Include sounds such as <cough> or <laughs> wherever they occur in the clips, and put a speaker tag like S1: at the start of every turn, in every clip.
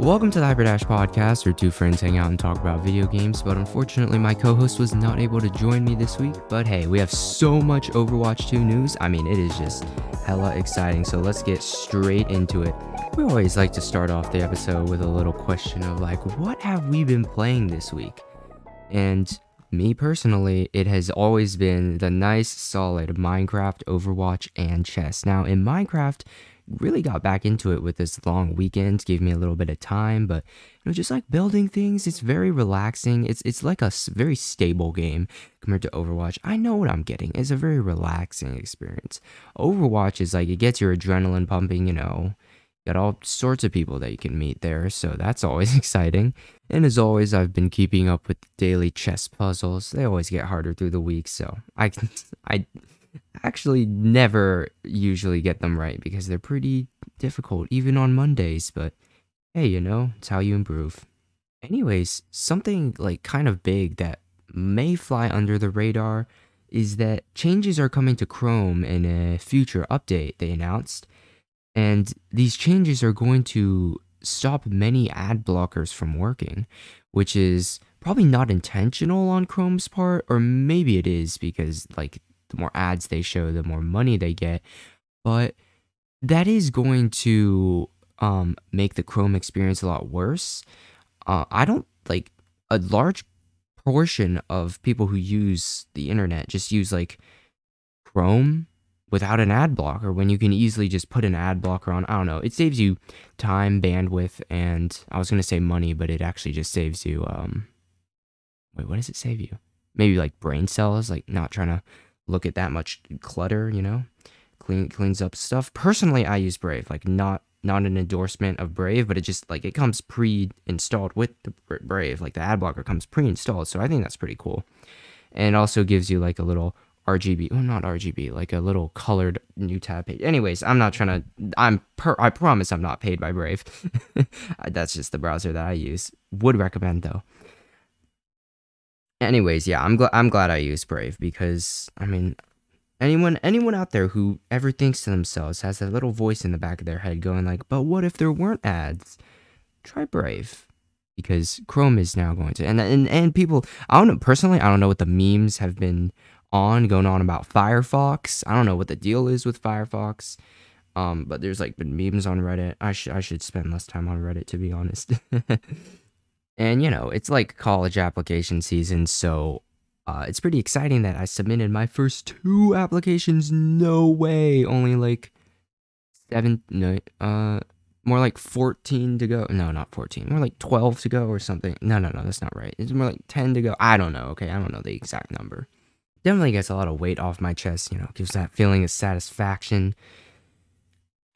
S1: Welcome to the Hyperdash podcast, where two friends hang out and talk about video games. But unfortunately, my co host was not able to join me this week. But hey, we have so much Overwatch 2 news. I mean, it is just hella exciting. So let's get straight into it. We always like to start off the episode with a little question of like, what have we been playing this week? And me personally, it has always been the nice, solid Minecraft, Overwatch, and chess. Now, in Minecraft, really got back into it with this long weekend gave me a little bit of time but you know just like building things it's very relaxing. It's it's like a very stable game compared to overwatch. I know what i'm getting. It's a very relaxing experience. Overwatch is like it gets your adrenaline pumping you know. Got all sorts of people that you can meet there so that's <laughs> always exciting. And as always i've been keeping up with the daily chess puzzles. They always get harder through the week so i <laughs> i actually never usually get them right because they're pretty difficult, even on Mondays. But hey, you know, it's how you improve. Anyways, something like kind of big that may fly under the radar is that changes are coming to Chrome in a future update, they announced. And these changes are going to stop many ad blockers from working, which is probably not intentional on Chrome's part, or maybe it is because, like, the more ads they show, the more money they get. But that is going to um, make the Chrome experience a lot worse. Uh, I don't like a large portion of people who use the internet just use like Chrome without an ad blocker when you can easily just put an ad blocker on. I don't know. It saves you time, bandwidth, and I was going to say money, but it actually just saves you um wait, what does it save you? Maybe like brain cells, like not trying to look at that much clutter, you know? Clean cleans up stuff. Personally, I use Brave, like not not an endorsement of Brave, but it just like it comes pre-installed with the Brave, like the ad blocker comes pre-installed. So I think that's pretty cool. And also gives you like a little RGB, oh not RGB, like a little colored new tab page. Anyways, I'm not trying to I'm per I promise I'm not paid by Brave. <laughs> that's just the browser that I use. Would recommend though. Anyways, yeah, I'm glad I'm glad I used Brave because I mean, anyone anyone out there who ever thinks to themselves has that little voice in the back of their head going like, "But what if there weren't ads?" Try Brave because Chrome is now going to and and and people I don't know personally I don't know what the memes have been on going on about Firefox. I don't know what the deal is with Firefox. Um, but there's like been memes on Reddit. I should I should spend less time on Reddit to be honest. <laughs> And, you know, it's like college application season, so uh, it's pretty exciting that I submitted my first two applications. No way. Only like seven, no, uh, more like 14 to go. No, not 14. More like 12 to go or something. No, no, no, that's not right. It's more like 10 to go. I don't know. Okay, I don't know the exact number. Definitely gets a lot of weight off my chest, you know, gives that feeling of satisfaction.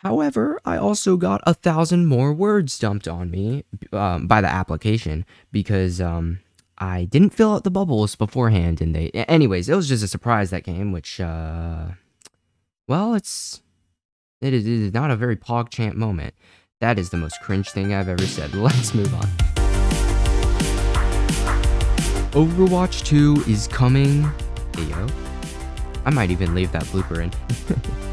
S1: However, I also got a thousand more words dumped on me um, by the application because um, I didn't fill out the bubbles beforehand, and they. Anyways, it was just a surprise that came, which, uh, well, it's it is, it is not a very PogChamp moment. That is the most cringe thing I've ever said. <laughs> Let's move on. Overwatch 2 is coming. Hey yo. I might even leave that blooper in. <laughs>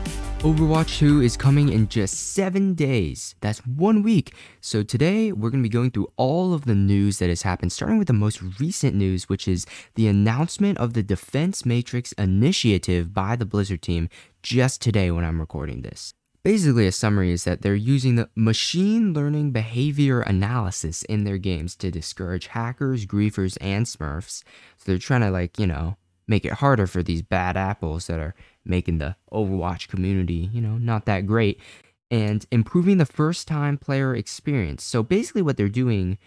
S1: Overwatch 2 is coming in just 7 days. That's one week. So today we're going to be going through all of the news that has happened, starting with the most recent news, which is the announcement of the Defense Matrix initiative by the Blizzard team just today when I'm recording this. Basically, a summary is that they're using the machine learning behavior analysis in their games to discourage hackers, griefers, and smurfs. So they're trying to, like, you know, make it harder for these bad apples that are making the Overwatch community, you know, not that great, and improving the first time player experience. So basically, what they're doing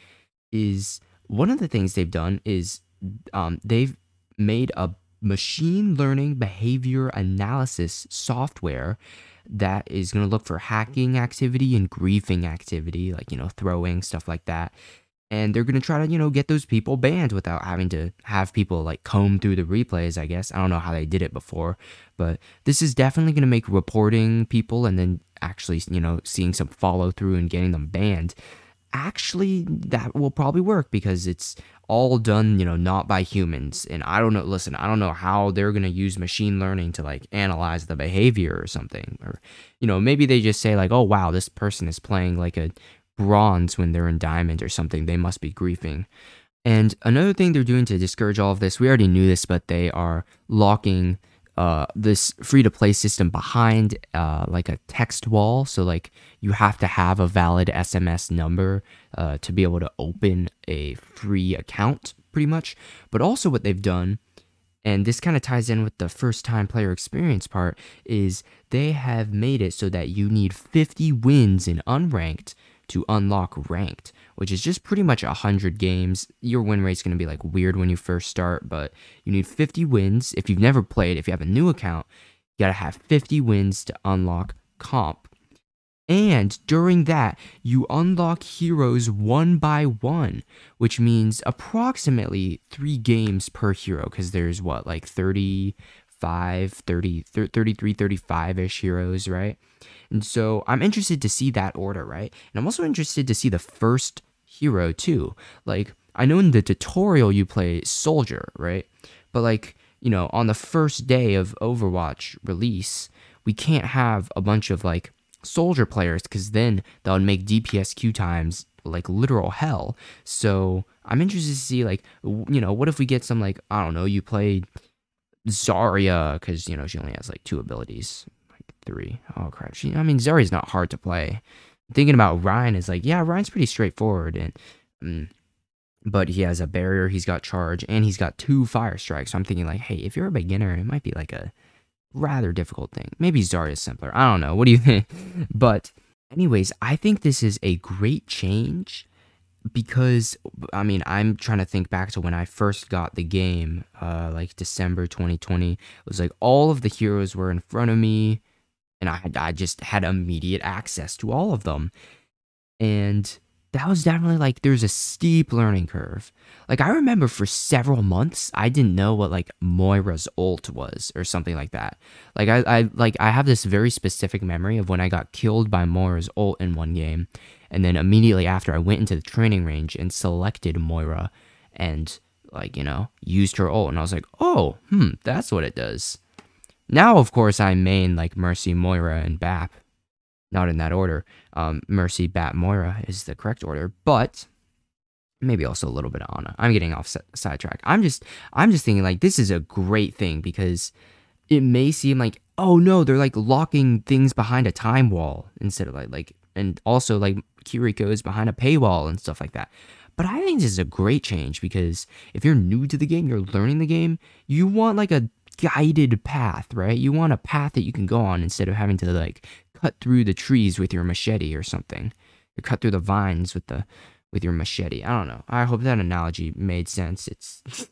S1: is one of the things they've done is um, they've made a machine learning behavior analysis software that is going to look for hacking activity and griefing activity, like, you know, throwing, stuff like that and they're going to try to you know get those people banned without having to have people like comb through the replays i guess. I don't know how they did it before but this is definitely going to make reporting people and then actually you know seeing some follow through and getting them banned actually that will probably work because it's all done you know not by humans. And i don't know listen i don't know how they're going to use machine learning to like analyze the behavior or something or you know maybe they just say like oh wow this person is playing like a bronze when they're in diamond or something. They must be griefing. And another thing they're doing to discourage all of this, we already knew this, but they are locking uh, this free to play system behind uh, like a text wall. So, like, you have to have a valid SMS number uh, to be able to open a free account, pretty much. But also, what they've done, and this kind of ties in with the first time player experience part, is they have made it so that you need 50 wins in unranked to unlock ranked, which is just pretty much 100 games. Your win rate's going to be like weird when you first start, but you need 50 wins. If you've never played, if you have a new account, you got to have 50 wins to unlock comp. And during that, you unlock heroes one by one, which means approximately three games per hero, because there's what, like 35, 30, 33, 35 ish heroes, right? And so I'm interested to see that order, right? And I'm also interested to see the first hero too. Like, I know in the tutorial you play Soldier, right? But like, you know, on the first day of Overwatch release, we can't have a bunch of like soldier players because then that would make DPS queue times like literal hell. So I'm interested to see like, you know, what if we get some like, I don't know, you play Zarya because, you know, she only has like two abilities three. Oh crap! She, I mean, Zarya's not hard to play. Thinking about Rein is like, yeah, Rein's pretty straightforward, and um, but he has a barrier, he's got charge, and he's got two fire strikes. So I'm thinking like, hey, if you're a beginner, it might be like a rather difficult thing. Maybe Zarya's simpler. I don't know. What do you <laughs> think? but anyways, I think this is a great change because I mean I'm trying to think back to when I first got the game, uh, like December 2020. It was like all of the heroes were in front of me and I I just had immediate access to all of them. And that was definitely like there's a steep learning curve. Like I remember for several months I didn't know what like Moira's ult was or something like that. Like I, I like I have this very specific memory of when I got killed by Moira's ult in one game, and then immediately after I went into the training range and selected Moira and like, you know, used her ult and I was like, oh, hmm, that's what it does. Now, of course, I main like Mercy, Moira, and Bap. Not in that order. Um, Mercy, Bap, Moira is the correct order, but maybe also a little bit of Ana. I'm getting off sidetrack. I'm just, I'm just thinking like this is a great thing because it may seem like, oh no, they're like locking things behind a time wall instead of like, like, and also like Kiriko is behind a paywall and stuff like that. But I think this is a great change because if you're new to the game, you're learning the game, you want like a guided path, right? You want a path that you can go on instead of having to like cut through the trees with your machete or something. Or cut through the vines with the with your machete. I don't know. I hope that analogy made sense. It's <laughs>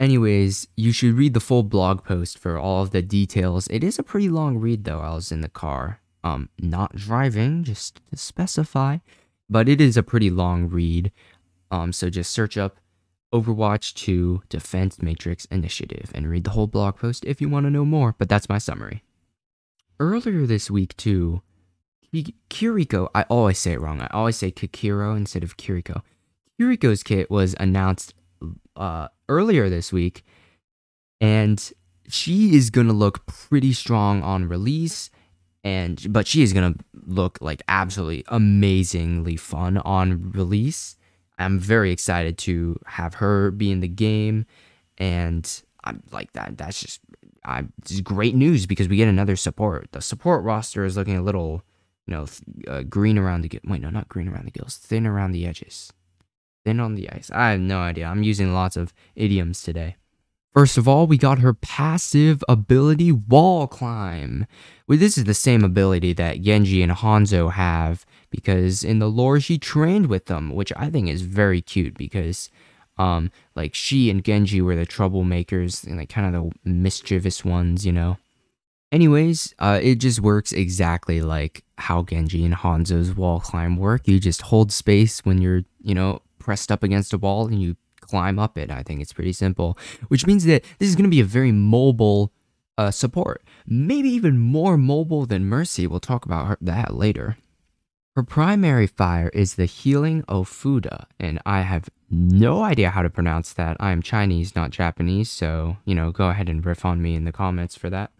S1: Anyways, you should read the full blog post for all of the details. It is a pretty long read though. I was in the car. Um not driving, just to specify. But it is a pretty long read. Um so just search up Overwatch 2 Defense Matrix Initiative and read the whole blog post if you want to know more, but that's my summary. Earlier this week, too, Kiriko, I always say it wrong. I always say Kikiro instead of Kiriko. Kiriko's kit was announced uh, earlier this week, and she is gonna look pretty strong on release, and but she is gonna look like absolutely amazingly fun on release. I'm very excited to have her be in the game, and I'm like that. That's just I it's great news because we get another support. The support roster is looking a little, you know, uh, green around the wait, no, not green around the gills, thin around the edges, thin on the ice. I have no idea. I'm using lots of idioms today. First of all, we got her passive ability Wall Climb. Well, this is the same ability that Genji and Hanzo have because in the lore she trained with them, which I think is very cute because um like she and Genji were the troublemakers and like kind of the mischievous ones, you know. Anyways, uh, it just works exactly like how Genji and Hanzo's wall climb work. You just hold space when you're, you know, pressed up against a wall and you climb up it. I think it's pretty simple, which means that this is going to be a very mobile uh, support. Maybe even more mobile than Mercy. We'll talk about her, that later. Her primary fire is the Healing Ofuda, and I have no idea how to pronounce that. I am Chinese, not Japanese, so, you know, go ahead and riff on me in the comments for that.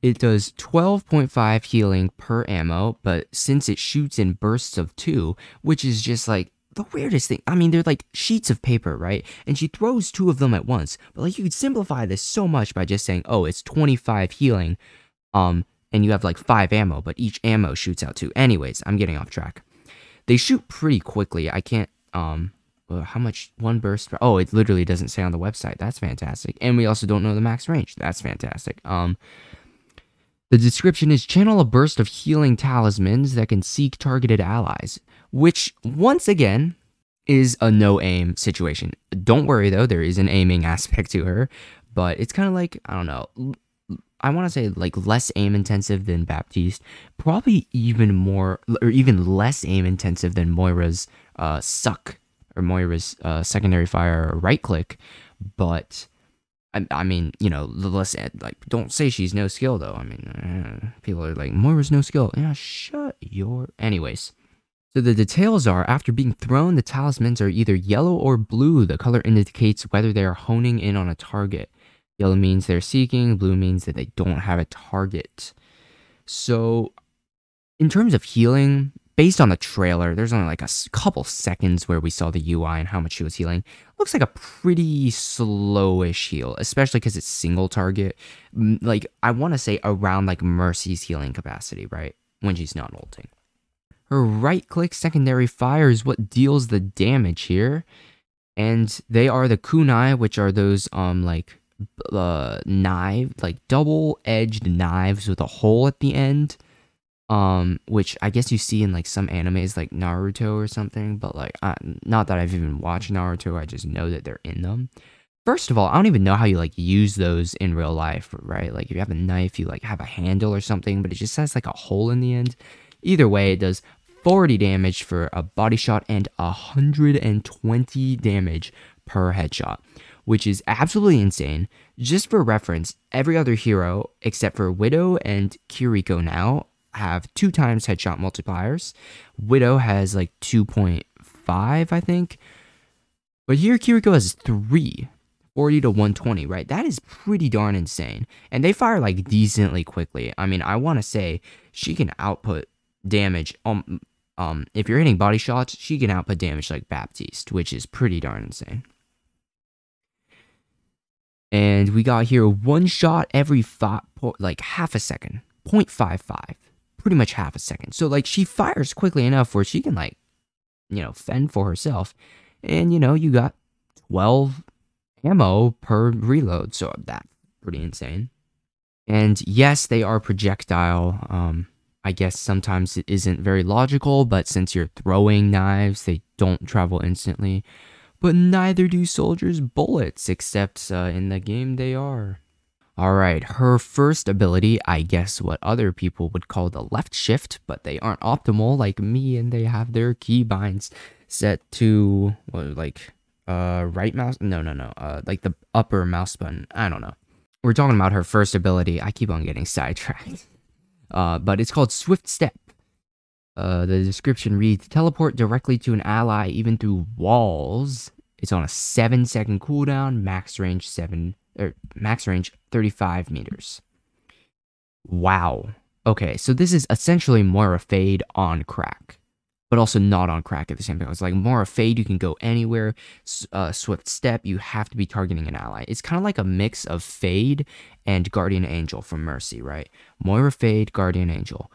S1: it does 12.5 healing per ammo, but since it shoots in bursts of two, which is just like the weirdest thing. I mean, they're like sheets of paper, right? And she throws two of them at once. But like you could simplify this so much by just saying, "Oh, it's 25 healing." Um and you have like 5 ammo, but each ammo shoots out two. Anyways, I'm getting off track. They shoot pretty quickly. I can't um how much one burst oh it literally doesn't say on the website that's fantastic and we also don't know the max range that's fantastic um the description is channel a burst of healing talismans that can seek targeted allies which once again is a no aim situation don't worry though there is an aiming <laughs> aspect to her but it's kind of like i don't know I want to say like less aim intensive than Baptiste, probably even more or even less aim intensive than Moira's uh, suck or Moira's uh, secondary fire right click, but I, I mean, you know, the less like don't say she's no skill though. I mean, uh, people are like Moira's no skill. Yeah, shut your. Anyways, so the details are after being thrown, the talismans are either yellow or blue. The color indicates whether they are honing in on a target. Yellow means they're seeking. Blue means that they don't have a target. So, in terms of healing, based on the trailer, there's only like a couple seconds where we saw the UI and how much she was healing. Looks like a pretty slowish heal, especially because it's single target. Mm, like, I want to say around like Mercy's healing capacity, right? When she's not ulting. Her right click secondary fire is what deals the damage here. And they are the kunai, which are those um like uh knife, like double edged knives with a hole at the end. Um which i guess you see in like some animes like naruto or something but like I, not that i've even watched naruto i just know that they're in them. First of all i don't even know how you like use those in real life right? Like if you have a knife you like have a handle or something but it just has like a hole in the end. Either way it does 40 damage for a body shot and 120 damage per headshot which is absolutely insane. Just for reference, every other hero except for Widow and Kiriko now have two times headshot multipliers. Widow has like 2.5, I think. But here Kiriko has three. 40 to 120, right? That is pretty darn insane. And they fire like decently quickly. I mean, I want to say she can output damage. Um, um, if you're hitting body shots, she can output damage like Baptiste, which is pretty darn insane. And we got here one shot every five, like half a second, 0.55 pretty much half a second. So like she fires quickly enough where she can like, you know, fend for herself. And you know, you got 12 ammo per reload. So that's pretty insane. And yes, they are projectile. Um, I guess sometimes it isn't very logical, but since you're throwing knives, they don't travel instantly. But neither do soldiers' bullets, except uh, in the game they are. Alright, her first ability, I guess what other people would call the left shift, but they aren't optimal like me and they have their keybinds set to, what, like, uh, right mouse? No, no, no, uh, like the upper mouse button. I don't know. We're talking about her first ability. I keep on getting sidetracked. Uh, but it's called Swift Step. Uh, the description reads teleport directly to an ally even through walls. It's on a 7 second cooldown, max range 7 or max range 35 meters. Wow. Okay, so this is essentially Moira Fade on crack, but also not on crack at the same time. It's like Moira Fade, you can go anywhere. Uh, Swift Step, you have to be targeting an ally. It's kind of like a mix of Fade and Guardian Angel from Mercy, right? Moira Fade, Guardian Angel.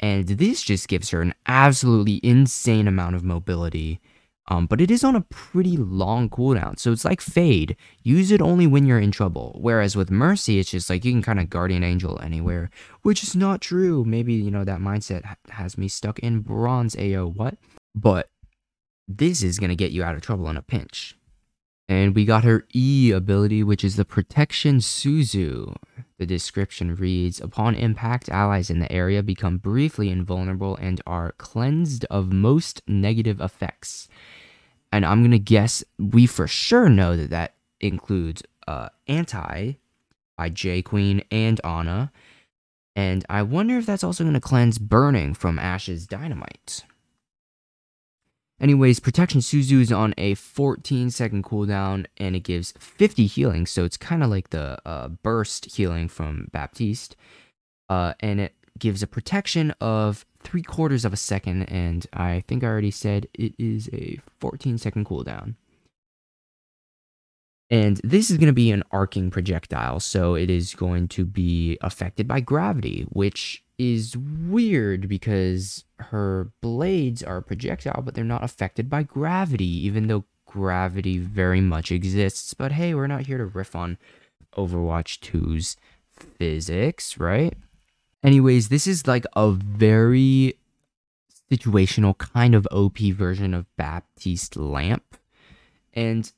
S1: And this just gives her an absolutely insane amount of mobility um, but it is on a pretty long cooldown. So it's like Fade. Use it only when you're in trouble. Whereas with Mercy, it's just like you can kind of Guardian Angel anywhere, which is not true. Maybe, you know, that mindset has me stuck in bronze AO. What? But this is going to get you out of trouble in a pinch. And we got her E ability, which is the Protection Suzu. The description reads Upon impact, allies in the area become briefly invulnerable and are cleansed of most negative effects and I'm gonna guess we for sure know that that includes uh, Anti by J Queen and Ana, and I wonder if that's also gonna cleanse Burning from Ashe's Dynamite. Anyways, Protection Suzu is on a 14 second cooldown and it gives 50 healing, so it's kind of like the uh, burst healing from Baptiste. uh, and it gives a protection of three quarters of a second, and I think I already said it is a 14 second cooldown. And this is going to be an arcing projectile, so it is going to be affected by gravity, which is weird because her blades are projectile, but they're not affected by gravity, even though gravity very much exists. But hey, we're not here to riff on Overwatch 2's physics, right? Anyways, this is like a very situational kind of OP version of Baptiste Lamp. And,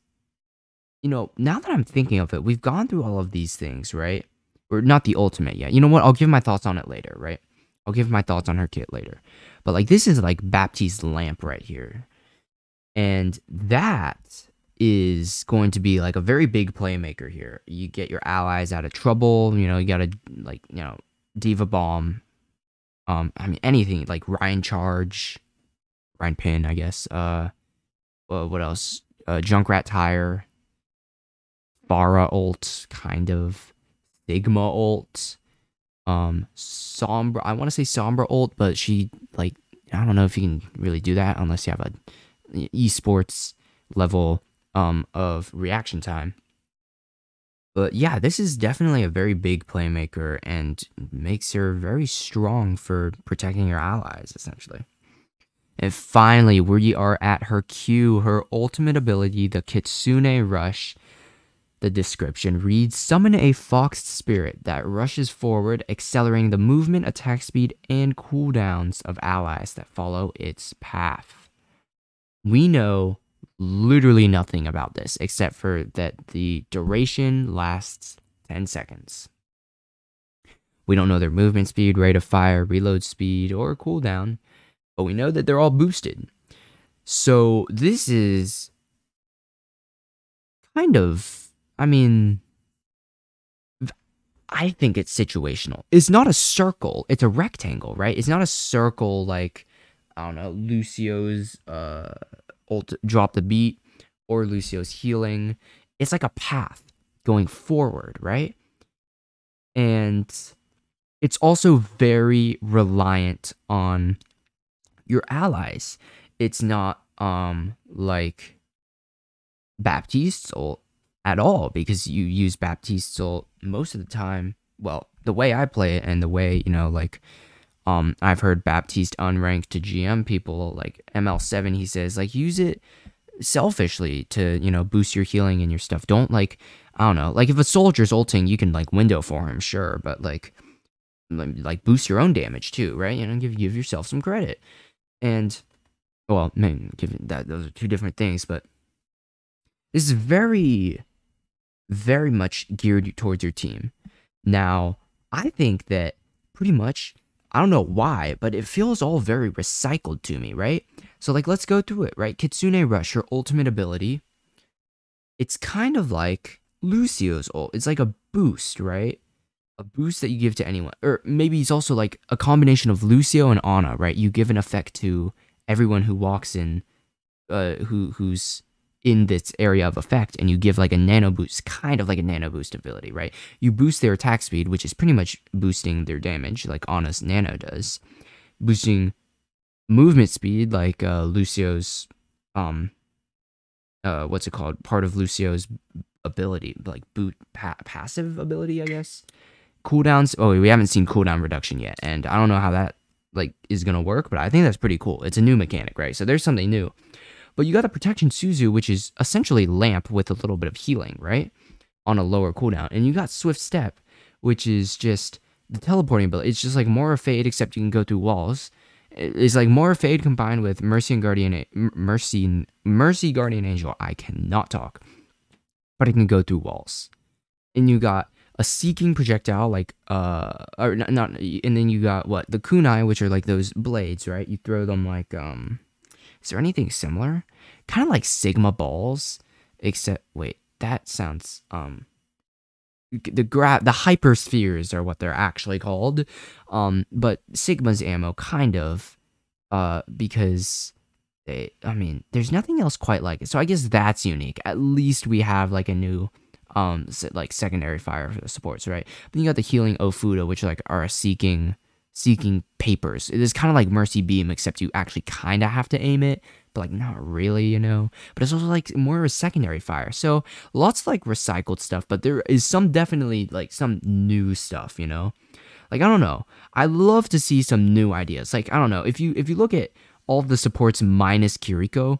S1: you know, now that I'm thinking of it, we've gone through all of these things, right? Or not the ultimate yet. You know what? I'll give my thoughts on it later, right? I'll give my thoughts on her kit later. But like this is like Baptiste Lamp right here. And that is going to be like a very big playmaker here. You get your allies out of trouble, you know, you gotta like, you know, D.Va Bomb. Um, I mean anything like Rein Charge, Rein Pin, I guess. Uh, well, what else? Uh, Junkrat Tire, Pharah ult, kind of. Sigma ult. Um, Sombra. I want to say Sombra ult, but she like I don't know if you can really do that unless you have a esports level um of reaction time. But yeah, this is definitely a very big playmaker and makes her very strong for protecting your allies, essentially. And finally, we are at her Q, her ultimate ability, the Kitsune Rush. The description reads Summon a fox spirit that rushes forward, accelerating the movement, attack speed, and cooldowns of allies that follow its path. We know literally nothing about this except for that the duration lasts 10 seconds. We don't know their movement speed, rate of fire, reload speed, or cooldown, but we know that they're all boosted. So this is kind of, I mean, I think it's situational. It's not a circle, it's a rectangle, right? It's not a circle like, I don't know, Lucio's uh drop the beat or Lucio's healing. It's like a path going forward, right? And it's also very reliant on your allies. It's not um like Baptiste's ult at all because you use Baptiste's ult most of the time. Well, the way I play it and the way, you know, like um, I've heard Baptiste unranked to GM people like ML7. He says like use it selfishly to you know boost your healing and your stuff. Don't like I don't know like if a soldier's ulting, you can like window for him, sure, but like like boost your own damage too, right? You know, give give yourself some credit. And well, man, given that those are two different things, but this is very, very much geared towards your team. Now, I think that pretty much I don't know why, but it feels all very recycled to me, right? So like let's go through it, right? Kitsune Rush, your ultimate ability. It's kind of like Lucio's ult. It's like a boost, right? A boost that you give to anyone. Or maybe it's also like a combination of Lucio and Ana, right? You give an effect to everyone who walks in uh who who's in this area of effect and you give like a nano boost, kind of like a nano boost ability, right? You boost their attack speed, which is pretty much boosting their damage, like Ana's nano does. Boosting movement speed, like uh, Lucio's, um, uh, what's it called? Part of Lucio's ability, like boot pa- passive ability, I guess. Cooldowns. Oh, we haven't seen cooldown reduction yet, and I don't know how that like is gonna work, but I think that's pretty cool. It's a new mechanic, right? So there's something new. But you got the Protection Suzu, which is essentially Lamp with a little bit of healing, right? On a lower cooldown. And you got Swift Step, which is just the teleporting ability. It's just like Moira Fade, except you can go through walls. It's like Moira Fade combined with Mercy and Guardian Mercy Mercy Guardian Angel. I cannot talk. But it can go through walls. And you got a seeking projectile like uh or not, not and then you got what the kunai which are like those blades right you throw them like um is there anything similar? Kind of like Sigma balls, except wait, that sounds um the gra- the hyperspheres are what they're actually called. Um, but Sigma's ammo kind of uh because they I mean, there's nothing else quite like it. So I guess that's unique. At least we have like a new um like secondary fire for the supports, right? But you got the healing Ofuda, which like are seeking seeking papers. It is kind of like Mercy Beam, except you actually kind of have to aim it, but like not really, you know. But it's also like more of a secondary fire. So lots of like recycled stuff, but there is some definitely like some new stuff, you know. Like I don't know. I love to see some new ideas. Like I don't know if you if you look at all the supports minus Kiriko,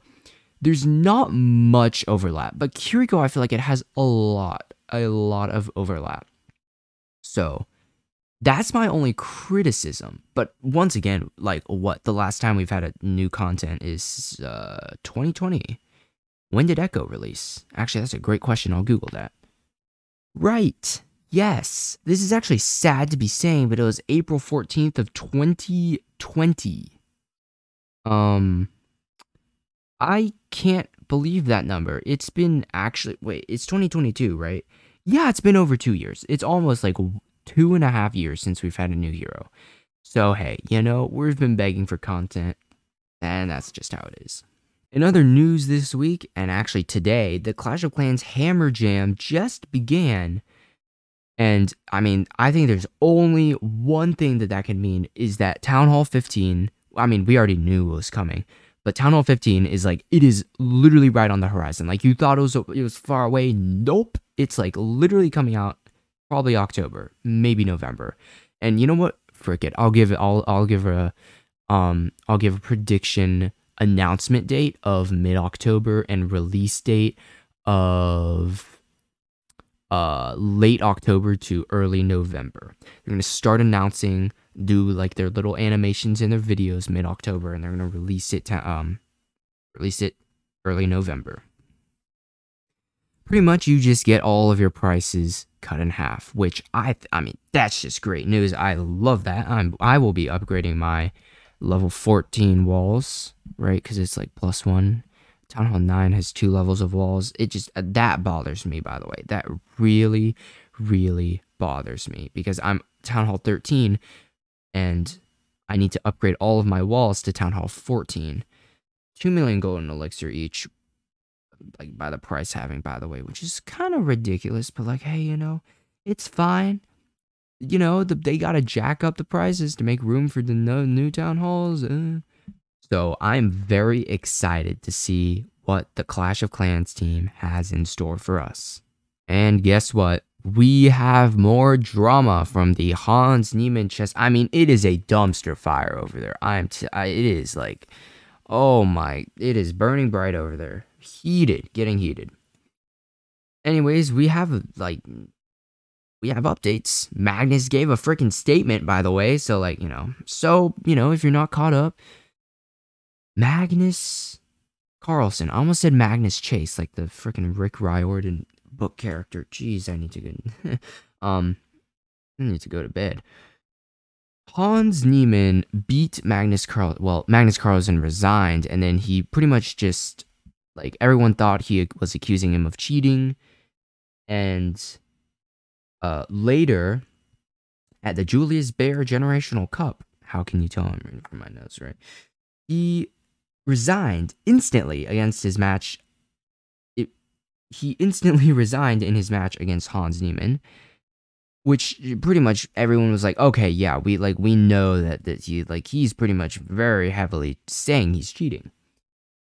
S1: there's not much overlap. But Kiriko, I feel like it has a lot, a lot of overlap. So that's my only criticism. But once again, like what the last time we've had a new content is uh 2020. When did Echo release? Actually, that's a great question. I'll Google that. Right. Yes. This is actually sad to be saying, but it was April 14th of 2020. Um I can't believe that number. It's been actually wait, it's 2022, right? Yeah, it's been over two years. It's almost like two and a half years since we've had a new hero. So, hey, you know, we've been begging for content, and that's just how it is. In other news this week, and actually today, the Clash of Clans Hammer Jam just began. And I mean, I think there's only one thing that that could mean is that Town Hall 15, I mean, we already knew it was coming, but Town Hall 15 is like, it is literally right on the horizon. Like, you thought it was, it was far away. Nope. It's like literally coming out probably October, maybe November. And you know what? Frick it. I'll give it. I'll I'll give a um I'll give a prediction announcement date of mid October and release date of uh late October to early November. They're gonna start announcing, do like their little animations in their videos mid October, and they're gonna release it to um release it early November. Pretty much, you just get all of your prices cut in half, which I I mean that's just great news. I love that. I'm I will be upgrading my level 14 walls, right? Cuz it's like plus 1. Town Hall 9 has two levels of walls. It just uh, that bothers me by the way. That really really bothers me because I'm Town Hall 13 and I need to upgrade all of my walls to Town Hall 14. 2 million golden elixir each like by the price having by the way which is kind of ridiculous but like hey you know it's fine you know the, they gotta jack up the prices to make room for the new town halls uh. so i'm very excited to see what the clash of clans team has in store for us and guess what we have more drama from the Hans Niemann chest. I mean, it is a dumpster fire over there. I'm. T- I, it is like, oh my, it is burning bright over there heated, getting heated. Anyways, we have like we have updates. Magnus gave a freaking statement, by the way. So, like, you know, so, you know, if you're not caught up, Magnus Carlsen. I almost said Magnus Chase, like the freaking Rick Riordan book character. Jeez, I need to go. <laughs> um, I need to go to bed. Hans Niemann beat Magnus Carl. Well, Magnus Carlsen resigned, and then he pretty much just like everyone thought he was accusing him of cheating, and uh, later at the Julius Baer Generational Cup, how can you tell I'm reading from my notes, right? He resigned instantly against his match. It, he instantly <laughs> resigned in his match against Hans Niemann, which pretty much everyone was like, okay, yeah, we like we know that that he like he's pretty much very heavily saying he's cheating.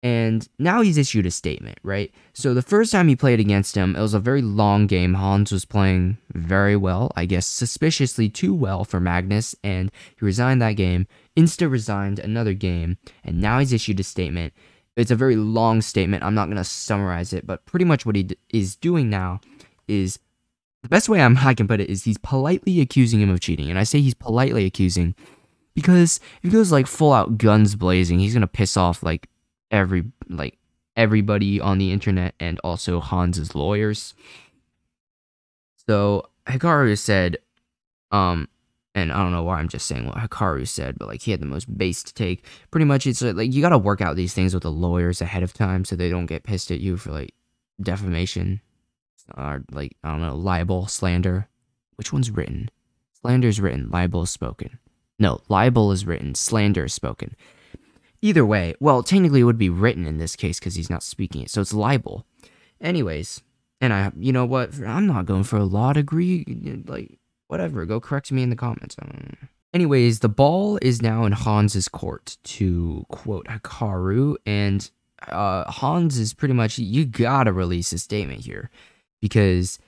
S1: And now he's issued a statement, right? So the first time he played against him, it was a very long game. Hans was playing very well, I guess suspiciously too well for Magnus, and he resigned that game, insta resigned another game, and now he's issued a statement. It's a very long statement. I'm not going to summarize it, but pretty much what he d- is doing now is the best way I'm, <laughs> I can put it is he's politely accusing him of cheating. And I say he's politely accusing because if he goes like full out guns blazing, he's going to piss off like every like everybody on the internet and also Hans's lawyers. So Hikaru said, um, and I don't know why I'm just saying what Hikaru said, but like he had the most based take. Pretty much, it's like you gotta work out these things with the lawyers ahead of time so they don't get pissed at you for like defamation or like I don't know libel, slander. Which one's written? Slander is written, libel is spoken. No, libel is written, slander is spoken. Either way, well, technically it would be written in this case because he's not speaking it, so it's libel. Anyways, And I, you know what? I'm not going for a law degree. Like, whatever. Go correct me in the comments. Anyways, the ball is now in Hans's court to quote Hikaru, and uh, Hans is pretty much you gotta release a statement here because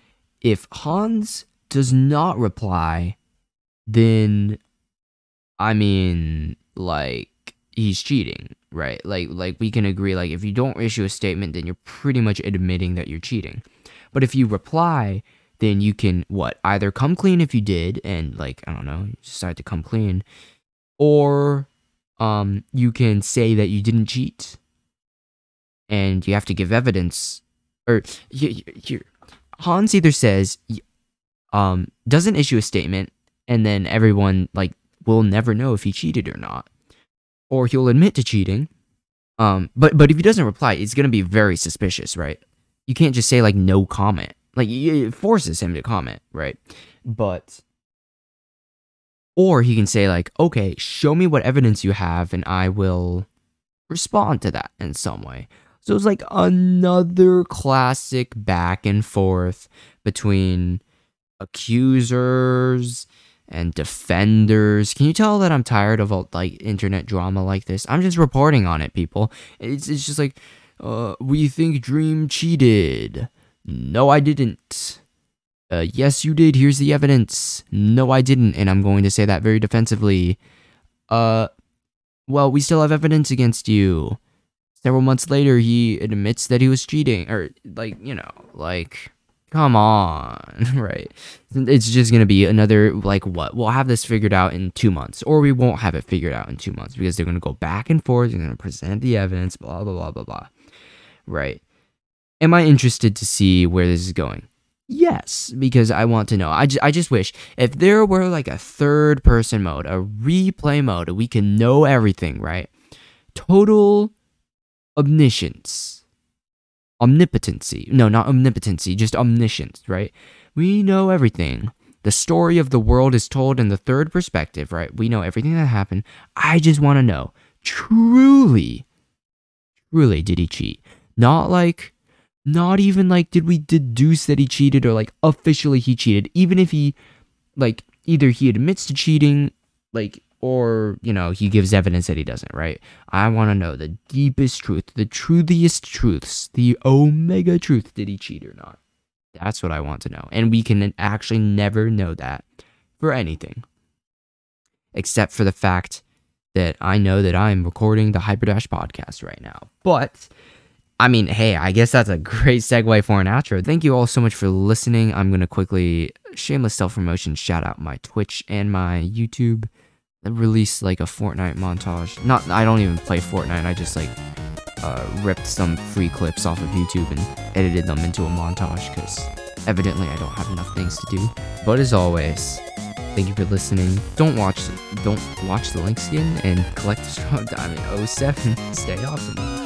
S1: if Hans does not reply, then I mean, like he's cheating, right? Like like we can agree like if you don't issue a statement, then you're pretty much admitting that you're cheating. But if you reply, then you can what either come clean if you did and like I don't know, decide to come clean, or um you can say that you didn't cheat, and you have to give evidence. Or here, Hans either says um doesn't issue a statement, and then everyone like will never know if he cheated or not, or he'll admit to cheating. Um, but but if he doesn't reply, it's gonna be very suspicious, right? You can't just say like no comment like it forces him to comment, right? But or he can say like, "Okay, show me what evidence you have and I will respond to that in some way." So it's like another classic back and forth between accusers and defenders. Can you tell that I'm tired of all, like internet drama like this? I'm just reporting on it, people. It's it's just like uh we think Dream cheated. No, I didn't. Uh, yes, you did. Here's the evidence. No, I didn't. And I'm going to say that very defensively. Uh, well, we still have evidence against you. Several months later, he admits that he was cheating. Or, like, you know, like, come on, <laughs> right? It's just gonna be another, like, what? We'll have this figured out in two months. Or we won't have it figured out in two months because they're gonna go back and forth. They're gonna present the evidence, blah, blah, blah, blah, blah. Right. Am I interested to see where this is going? Yes, because I want to know. I, I just wish if there were like a third person mode, a replay mode, we can know everything, right? Total omniscience. Omnipotency. No, not omnipotency, just omniscience, right? We know everything. The story of the world is told in the third perspective, right? We know everything that happened. I just want to know truly, truly, did he cheat? Not like not even like did we deduce that he cheated or like officially he cheated. Even if he like either he admits to cheating, like or you know he gives evidence that he doesn't right i want to know the deepest truth the truthiest truths the omega truth did he cheat or not that's what i want to know and we can actually never know that for anything except for the fact that i know that i'm recording the hyperdash podcast right now but I mean, hey, I guess that's a great segue for an outro. Thank you all so much for listening. I'm going to quickly, shameless self promotion, shout out my Twitch and my YouTube. I released like a Fortnite montage. Not, I don't even play Fortnite. I just like uh, ripped some free clips off of YouTube and edited them into a montage because evidently I don't have enough things to do. But as always, thank you for listening. Don't watch, don't watch the links again and collect the strong <laughs> diamond 07. Stay awesome.